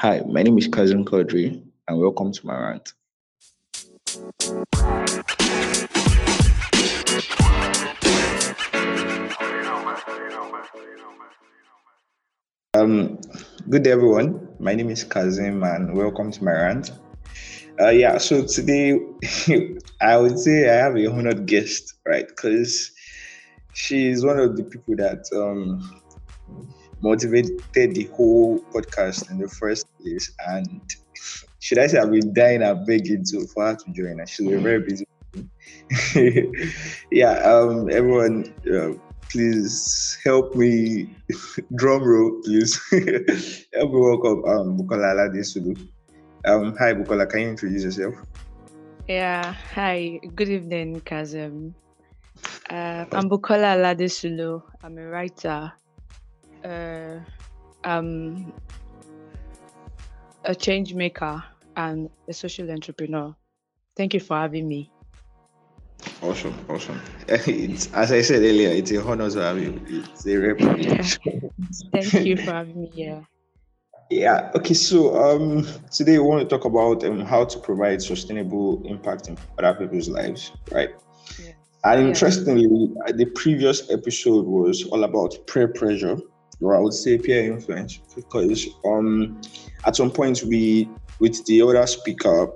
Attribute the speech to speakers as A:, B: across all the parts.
A: Hi, my name is Kazim Kodri, and welcome to my rant. Um, good day, everyone. My name is Kazim, and welcome to my rant. Uh, yeah, so today I would say I have a honored guest, right? Because she's one of the people that um, motivated the whole podcast in the first place. And should I say I've been dying and begging to for her to join us. She's a very busy. yeah, um, everyone, uh, please help me. Drum roll, please. help me welcome um, Bukola Aladesulu. Um, hi, Bukola. Can you introduce yourself?
B: Yeah, hi. Good evening, Kazim. Uh, I'm Bukola Aladesulu. I'm a writer. Uh, I'm a change maker and a social entrepreneur. Thank you for having me.
A: Awesome, awesome. It's, as I said earlier, it's a honor to have you. It's a rare privilege.
B: Thank you for having me here.
A: Yeah. Okay. So um, today we want to talk about um, how to provide sustainable impact in other people's lives, right?
B: Yeah.
A: And
B: Yeah.
A: interestingly, the previous episode was all about peer pressure, or I would say peer influence, because um, at some point we, with the other speaker,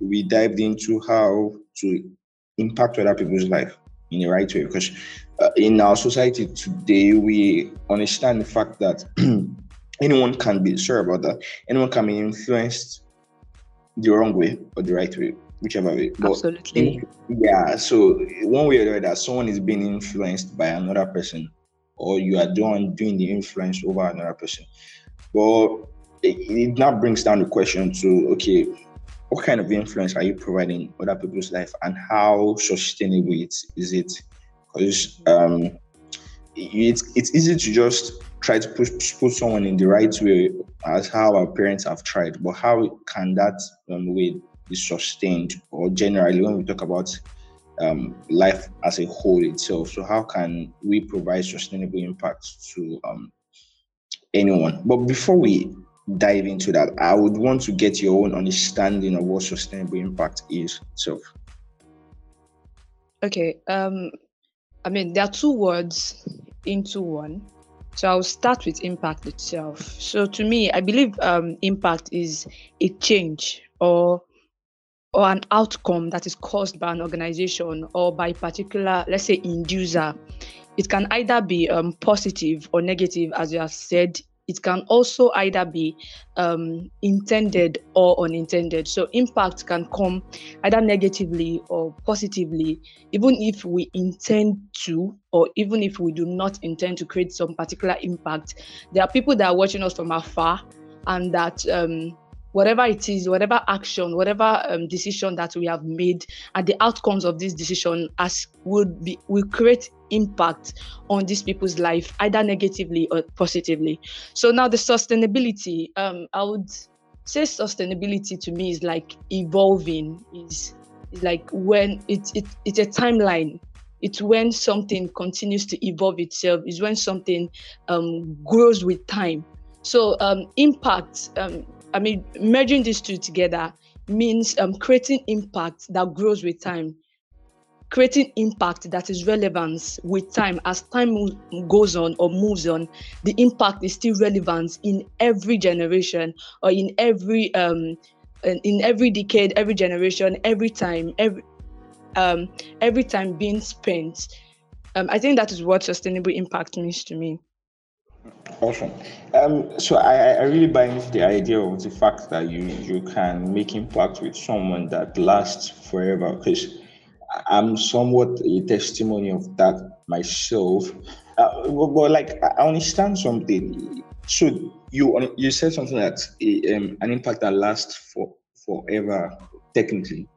A: we dived into how to impact other people's life in the right way. Because uh, in our society today, we understand the fact that anyone can be sorry about that. Anyone can be influenced the wrong way or the right way, whichever way. But
B: Absolutely.
A: yeah, so one way or the other, someone is being influenced by another person, or you are doing doing the influence over another person. But it, it now brings down the question to okay, what kind of influence are you providing other people's life, and how sustainable it is it? Because um, it's it's easy to just try to push put someone in the right way as how our parents have tried, but how can that um, way be sustained or generally when we talk about um, life as a whole itself. So how can we provide sustainable impact to um, anyone? But before we dive into that, I would want to get your own understanding of what sustainable impact is itself.
B: Okay. Um, I mean, there are two words into one. So I'll start with impact itself. So to me, I believe um, impact is a change or or an outcome that is caused by an organization or by a particular, let's say, inducer. It can either be um, positive or negative, as you have said. It can also either be um, intended or unintended. So impact can come either negatively or positively, even if we intend to, or even if we do not intend to create some particular impact. There are people that are watching us from afar, and that um, whatever it is, whatever action, whatever um, decision that we have made, and the outcomes of this decision as would be will create impact on these people's life, either negatively or positively. So now the sustainability, um, I would say sustainability to me is like evolving, is is like when it's it, it's a timeline. It's when something continues to evolve itself, is when something um, grows with time. So um, impact, um, I mean, merging these two together means um, creating impact that grows with time, creating impact that is relevant with time. As time goes on or moves on, the impact is still relevant in every generation or in every um, in every decade, every generation, every time, every um, every time being spent. Um, I think that is what sustainable impact means to me.
A: Awesome. Um, so I, I really buy into the idea of the fact that you you can make impact with someone that lasts forever. Because I'm somewhat a testimony of that myself. Uh, but, but like I understand something. So you you said something that eh, um, an impact that lasts for forever. Technically,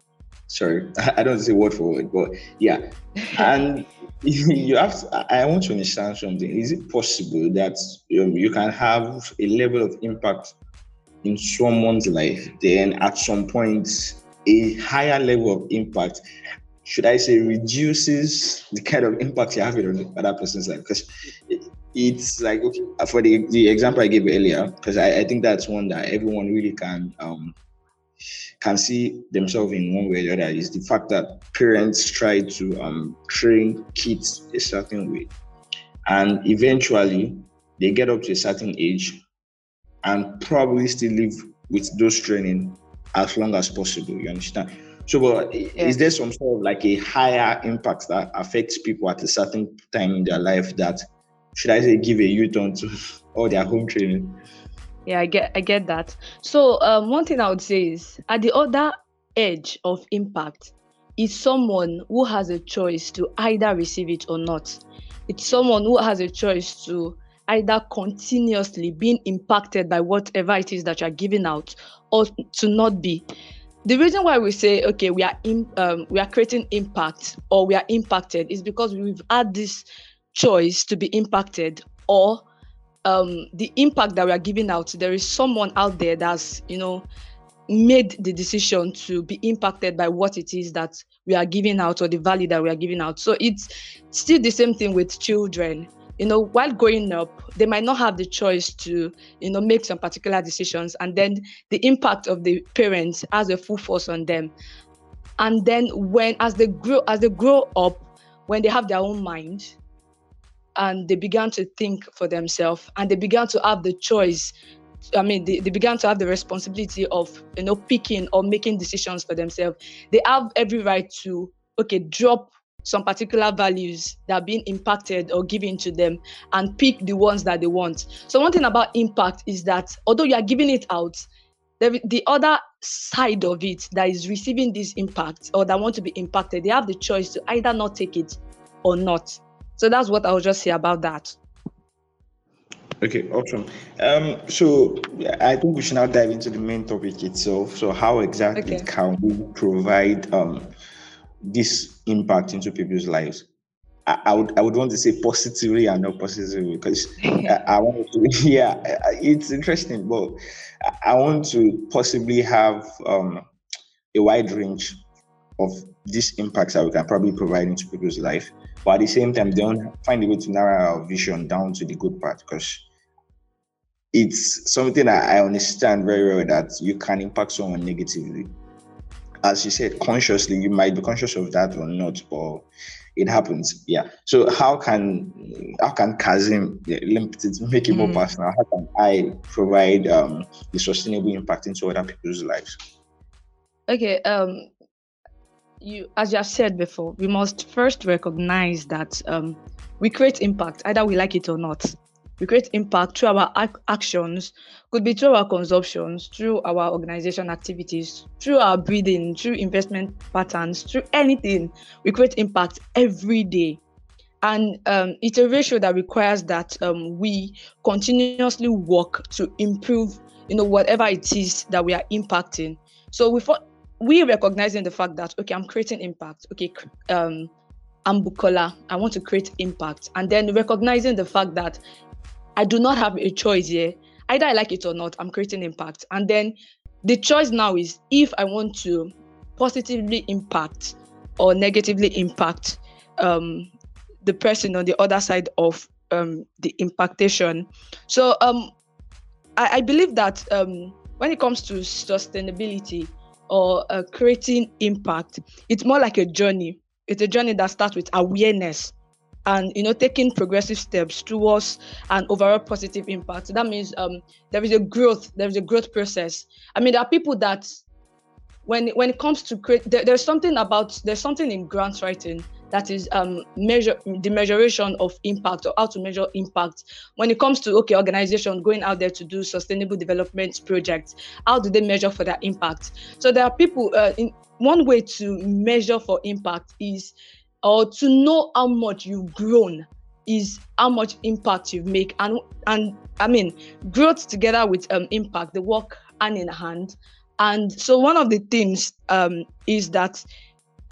A: sorry, I don't say word for word, but yeah. And you have to, I want to understand something. Is it possible that um, you can have a level of impact in someone's life, then at some point, a higher level of impact, should I say, reduces the kind of impact you're having on the other person's life? Because it's like okay, for the, the example I gave earlier, because I, I think that's one that everyone really can um can see themselves in one way or the other is the fact that parents try to um train kids a certain way. And eventually they get up to a certain age and probably still live with those training as long as possible. You understand? So, but yeah. is there some sort of like a higher impact that affects people at a certain time in their life that should I say give a U-turn to all their home training?
B: Yeah, I get I get that. So um, one thing I would say is at the other edge of impact is someone who has a choice to either receive it or not. It's someone who has a choice to either continuously being impacted by whatever it is that you're giving out or to not be the reason why we say okay we are in, um, we are creating impact or we are impacted is because we've had this choice to be impacted or um, the impact that we are giving out there is someone out there that's you know made the decision to be impacted by what it is that we are giving out or the value that we are giving out. So it's still the same thing with children. You know while growing up they might not have the choice to you know make some particular decisions and then the impact of the parents has a full force on them. And then when as they grow as they grow up when they have their own mind and they began to think for themselves and they began to have the choice I mean, they, they began to have the responsibility of, you know, picking or making decisions for themselves. They have every right to, okay, drop some particular values that are being impacted or given to them and pick the ones that they want. So, one thing about impact is that although you are giving it out, the, the other side of it that is receiving this impact or that want to be impacted, they have the choice to either not take it or not. So, that's what I'll just say about that.
A: Okay, awesome. Um, so I think we should now dive into the main topic itself. So, how exactly okay. can we provide um, this impact into people's lives. I, I, would I would want to say positively and not positively because I, I, want to yeah it's interesting but I want to possibly have um, a wide range of these impacts that we can probably provide into people's life but at the same time they don't find a way to narrow our vision down to the good part because it's something that I understand very well that you can impact someone negatively as you said, consciously, you might be conscious of that or not, but it happens. Yeah. So how can how can Kazim yeah, make it more mm. personal? How can I provide um the sustainable impact into other people's lives?
B: Okay. Um you as you have said before, we must first recognize that um we create impact, either we like it or not. We create impact through our ac- actions could be through our consumptions through our organization activities through our breathing through investment patterns through anything. We create impact every day. And um, it's a ratio that requires that um, we continuously work to improve you know whatever it is that we are impacting. So we we recognizing the fact that okay i'm creating impact okay um I'm Bukola. I want to create impact. And then recognizing the fact that I do not have a choice here. Either I like it or not, I'm creating impact. And then the choice now is if I want to positively impact or negatively impact um, the person on the other side of um, the impactation. So um, I, I, believe that um, when it comes to sustainability or uh, creating impact, it's more like a journey. It's a journey that starts with awareness and you know taking progressive steps towards an overall positive impact. That means um, there is a growth there is a growth process. I mean there are people that when when it comes to create there, there's something about there's something in grant writing that is um, measure the measuration of impact or how to measure impact. When it comes to okay organization going out there to do sustainable development projects how do they measure for their impact? So there are people uh, in one way to measure for impact is or to know how much you've grown is how much impact you make. And and i mean growth together with um, impact they work hand in hand. And so one of the things um, is that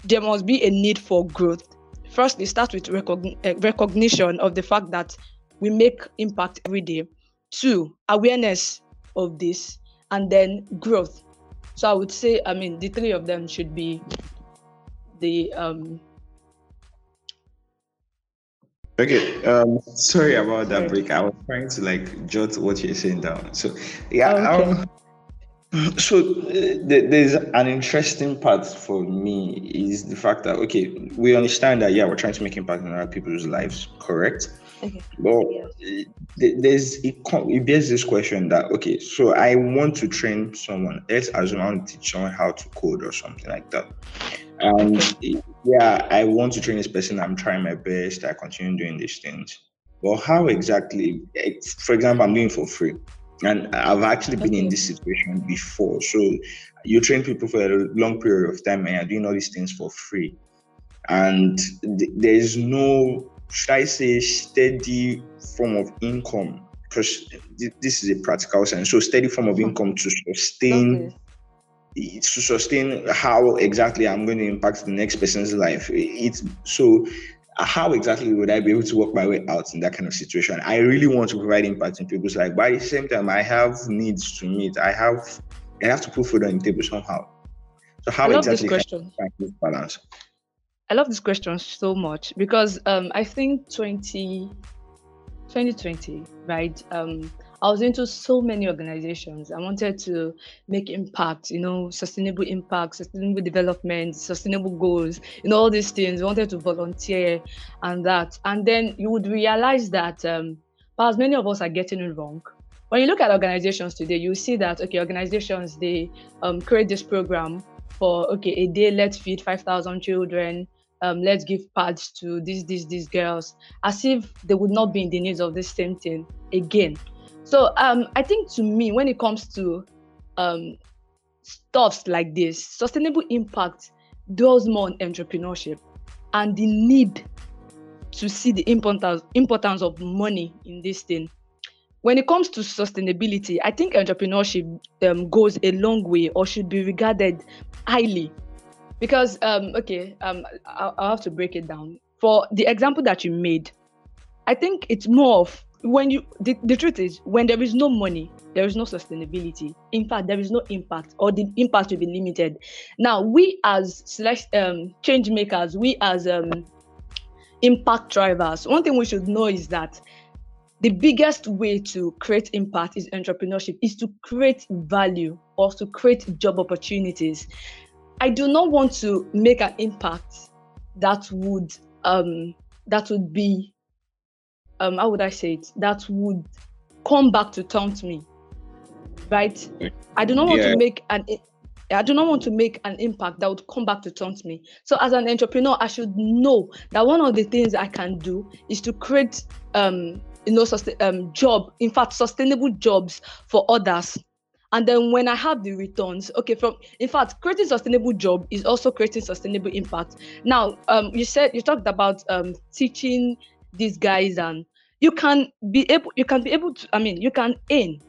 B: there must be a need for growth first it starts with recogn- uh, recognition of the fact that we make impact every day two awareness of this and then growth so i would say i mean the three of them should be the um,
A: Okay. Um. Sorry about that break. I was trying to like jot what you're saying down. So yeah. Okay. Um, so uh, there's an interesting part for me is the fact that okay, we understand that yeah, we're trying to make impact in other people's lives, correct? Okay. But yes. there's it, it bears this question that okay, so I want to train someone. Let's assume I want to teach someone how to code or something like that. And yeah, I want to train this person. I'm trying my best. I continue doing these things. But how exactly? For example, I'm doing for free and I've actually been okay. in this situation before. So you train people for a long period of time and you're doing all these things for free. And th- there's no, should I say, steady form of income because th- this is a practical sense. So steady form of uh-huh. income to sustain. Okay. To sustain how exactly I'm going to impact the next person's life. It's so how exactly would I be able to work my way out in that kind of situation? I really want to provide impact in people's life, but at the same time, I have needs to meet. I have I have to put food on the table somehow. So how
B: I
A: love
B: exactly this question.
A: can this balance?
B: I love this question so much because um, I think 20, 2020, right? Um, I was into so many organizations. I wanted to make impact, you know, sustainable impact, sustainable development, sustainable goals, you know, all these things. I wanted to volunteer and that. And then you would realize that um, as many of us are getting it wrong. When you look at organizations today, you see that, okay, organizations, they um, create this program for, okay, a day, let's feed 5,000 children, um, let's give pads to these, these, these girls, as if they would not be in the needs of this same thing again. So um, I think to me, when it comes to um, stuffs like this, sustainable impact does more on entrepreneurship and the need to see the importance importance of money in this thing. When it comes to sustainability, I think entrepreneurship um, goes a long way or should be regarded highly. Because um, okay, um, I'll, I'll have to break it down. For the example that you made, I think it's more of when you the, the truth is when there is no money there is no sustainability. In fact there is no impact or the impact will be limited. Now we as select um change makers we as um impact drivers one thing we should know is that the biggest way to create impact is entrepreneurship is to create value or to create job opportunities. I do not want to make an impact that would um that would be um how would I say it that would come back to taunt me. Right? I do not want yeah. to make an I do not want to make an impact that would come back to taunt me. So as an entrepreneur, I should know that one of the things I can do is to create um you know sustain, um job, in fact sustainable jobs for others. And then when I have the returns, okay, from in fact, creating sustainable job is also creating sustainable impact. Now, um, you said you talked about um teaching these guys and you can be able you can be able to i mean you can earn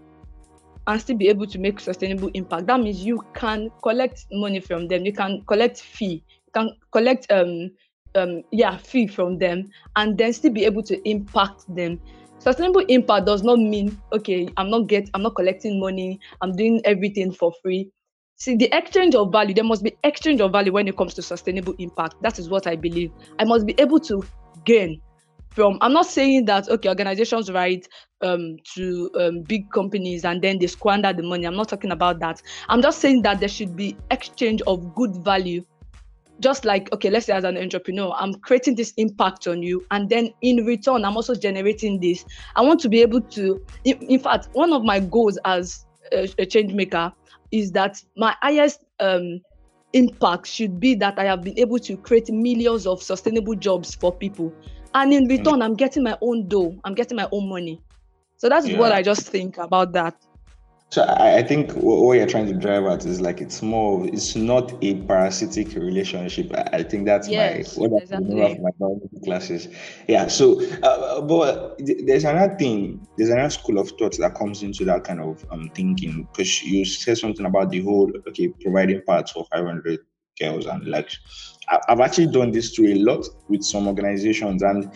B: and still be able to make sustainable impact. That means you can collect money from them. You can collect fee. You can collect um um yeah fee from them and then still be able to impact them. Sustainable impact does not mean okay i'm not get i'm not collecting money. I'm doing everything for free. See the exchange of value there must be exchange of value when it comes to sustainable impact. That is what i believe. I must be able to gain from i'm not saying that okay organizations write um, to um, big companies and then they squander the money. I'm not talking about that. I'm just saying that there should be exchange of good value. Just like okay let's say as an entrepreneur i'm creating this impact on you and then in return i'm also generating this. I want to be able to in, in fact one of my goals as a, a change maker is that my highest um, impact should be that i have been able to create millions of sustainable jobs for people and in mm. return, I'm getting my own dough. I'm getting my own money. So that's yeah. what I just think about that.
A: So I, I think what you're trying to drive at is like it's more. It's not a parasitic relationship. I, I think that's yes, my what exactly. I my biology classes. Yeah. So, uh, but there's another thing. There's another school of thought that comes into that kind of um thinking because you said something about the whole okay providing parts for 500 girls and like I've actually done this to a lot with some organizations. And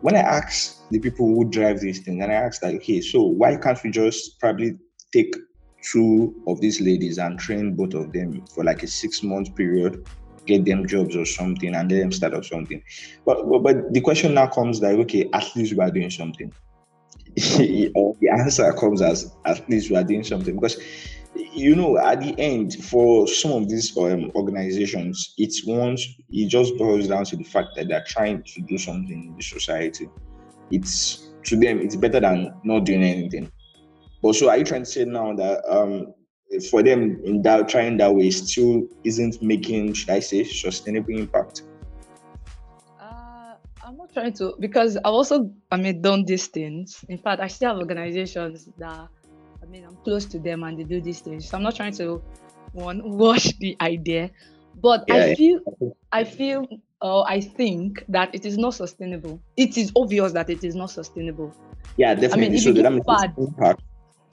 A: when I ask the people who drive these things, and I ask like, okay, so why can't we just probably take two of these ladies and train both of them for like a six month period get them jobs or something and let them start up something. But, but but the question now comes like, okay, at least we are doing something. the answer comes as at least we are doing something because you know at the end for some of these um, organizations it's once it just boils down to the fact that they're trying to do something in the society. It's to them it's better than not doing anything. But so are you trying to say now that um for them in that trying that way still isn't making should i say sustainable impact?
B: Uh, I'm not trying to because I've also I mean done these things. In fact, I still have organizations that I mean I'm close to them and they do these things. So I'm not trying to one wash the idea, but yeah, I feel yeah. I feel or I think that it is not sustainable. It is obvious that it is not sustainable.
A: Yeah, definitely. I mean, so that bad, impact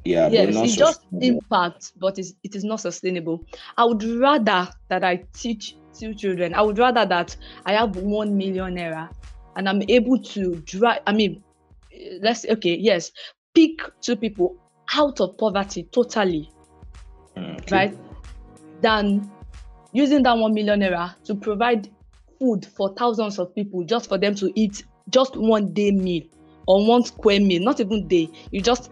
A: yeah
B: yes it just impacts but it's, it is not sustainable i would rather that i teach two children i would rather that i have one million naira and i'm able to drive i mean let's okay yes pick two people out of poverty totally okay. right than using that one million naira to provide food for thousands of people just for them to eat just one day meal or one square meal not even day you just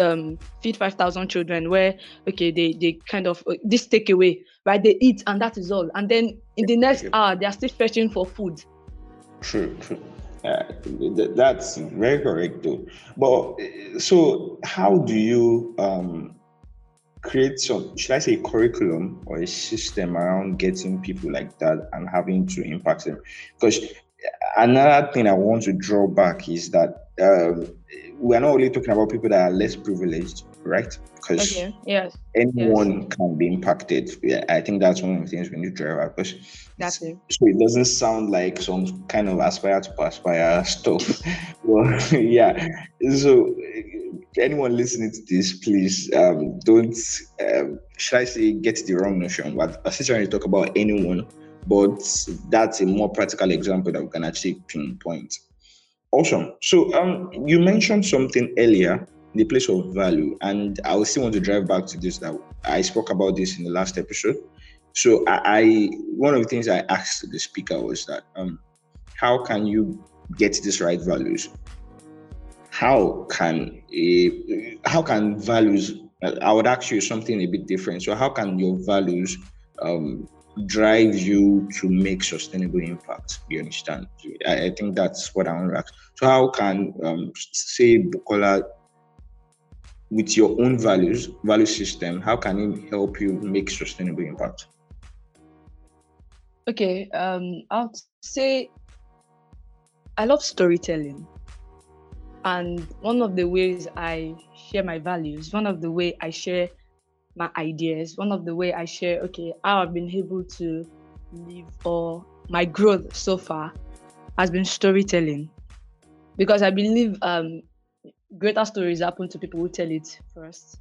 B: um, feed 5,000 children where, okay, they, they kind of, uh, this takeaway, right? They eat and that is all. And then in the next hour, they are still fetching for food.
A: True, true. Uh, that's very correct though. But so how do you um, create some, should I say curriculum or a system around getting people like that and having to impact them? Because another thing I want to draw back is that um, we're not only talking about people that are less privileged, right? Because
B: okay. yes.
A: anyone yes. can be impacted. Yeah, I think that's one of the things we need to drive out. Because
B: that's it.
A: So it doesn't sound like some kind of aspire to aspire stuff. well, yeah. So anyone listening to this, please um, don't, um, should I say, get the wrong notion. But I'm still trying to talk about anyone, but that's a more practical example that we can actually pinpoint. Awesome. So um, you mentioned something earlier, the place of value, and I still want to drive back to this. That I spoke about this in the last episode. So I, I one of the things I asked the speaker was that um, how can you get these right values? How can a, how can values? I would ask you something a bit different. So how can your values um, drive you to make sustainable impact. You understand? I, I think that's what I want to ask. So, how can um, say Bukola, with your own values, value system, how can it help you make sustainable impact?
B: Okay, um, I'll say I love storytelling, and one of the ways I share my values, one of the way I share my ideas. One of the way I share, okay, how I've been able to live or my growth so far has been storytelling. Because I believe um, greater stories happen to people who tell it first.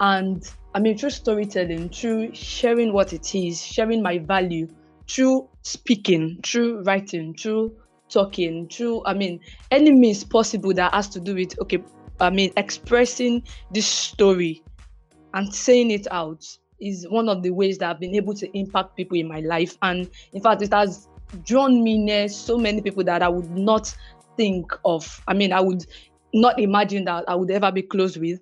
B: And I mean, through storytelling, through sharing what it is, sharing my value, through speaking, through writing, through talking, through, I mean, any means possible that has to do with, okay, I mean, expressing this story and saying it out is one of the ways that I've been able to impact people in my life. And in fact, it has drawn me near so many people that I would not think of. I mean, I would not imagine that I would ever be close with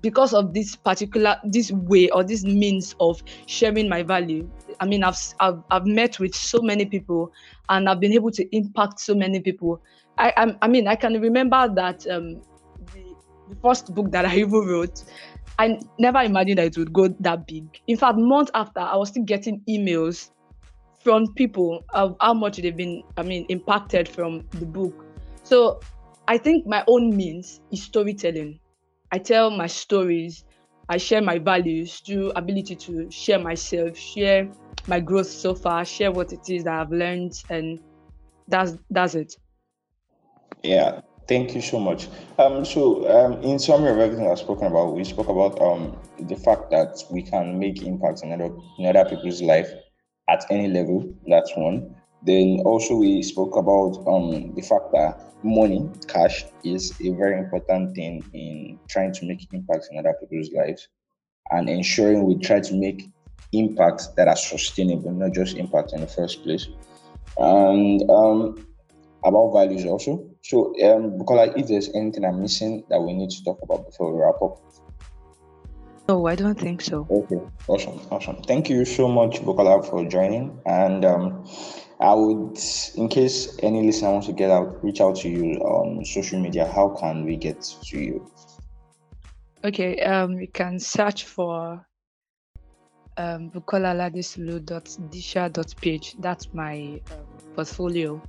B: because of this particular this way or this means of sharing my value i mean i've i've, I've met with so many people and i've been able to impact so many people i i, I mean i can remember that um the, the first book that i ever wrote I never imagined that it would go that big. In fact, months after, I was still getting emails from people of how much they've been, I mean, impacted from the book. So I think my own means is storytelling. I tell my stories, I share my values through ability to share myself, share my growth so far, share what it is that I've learned, and that's that's it.
A: Yeah, Thank you so much. Um, so, um, in summary of everything I've spoken about, we spoke about um, the fact that we can make impact in other, in other people's life at any level. That's one. Then also we spoke about um, the fact that money, cash, is a very important thing in trying to make impact in other people's lives, and ensuring we try to make impacts that are sustainable, not just impact in the first place. And um, about values also. So, um, because if there's anything I'm missing that we need to talk about before we wrap up.
B: No, I don't think so.
A: Okay, awesome, awesome. Thank you so much, Bukola, for joining. And um, I would, in case any listener wants to get out, reach out to you on social media. How can we get to you?
B: Okay, um, you can search for um, bukola.ladisulu.disha.page. That's my um, portfolio.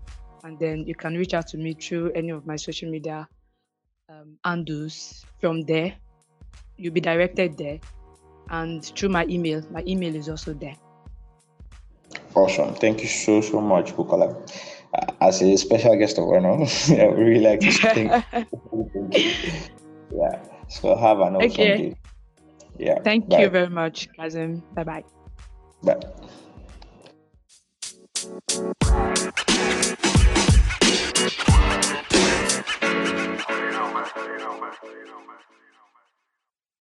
B: And then you can reach out to me through any of my social media um, handles from there you'll be directed there and through my email. My email is also there.
A: Awesome. Thank you so, so much, Bukola. As a special guest of honor, I would really like to speak. yeah. So have an awesome okay. day. Yeah.
B: Thank bye. you very much, Kazim. Bye-bye.
A: Bye. You know, man. You know, man.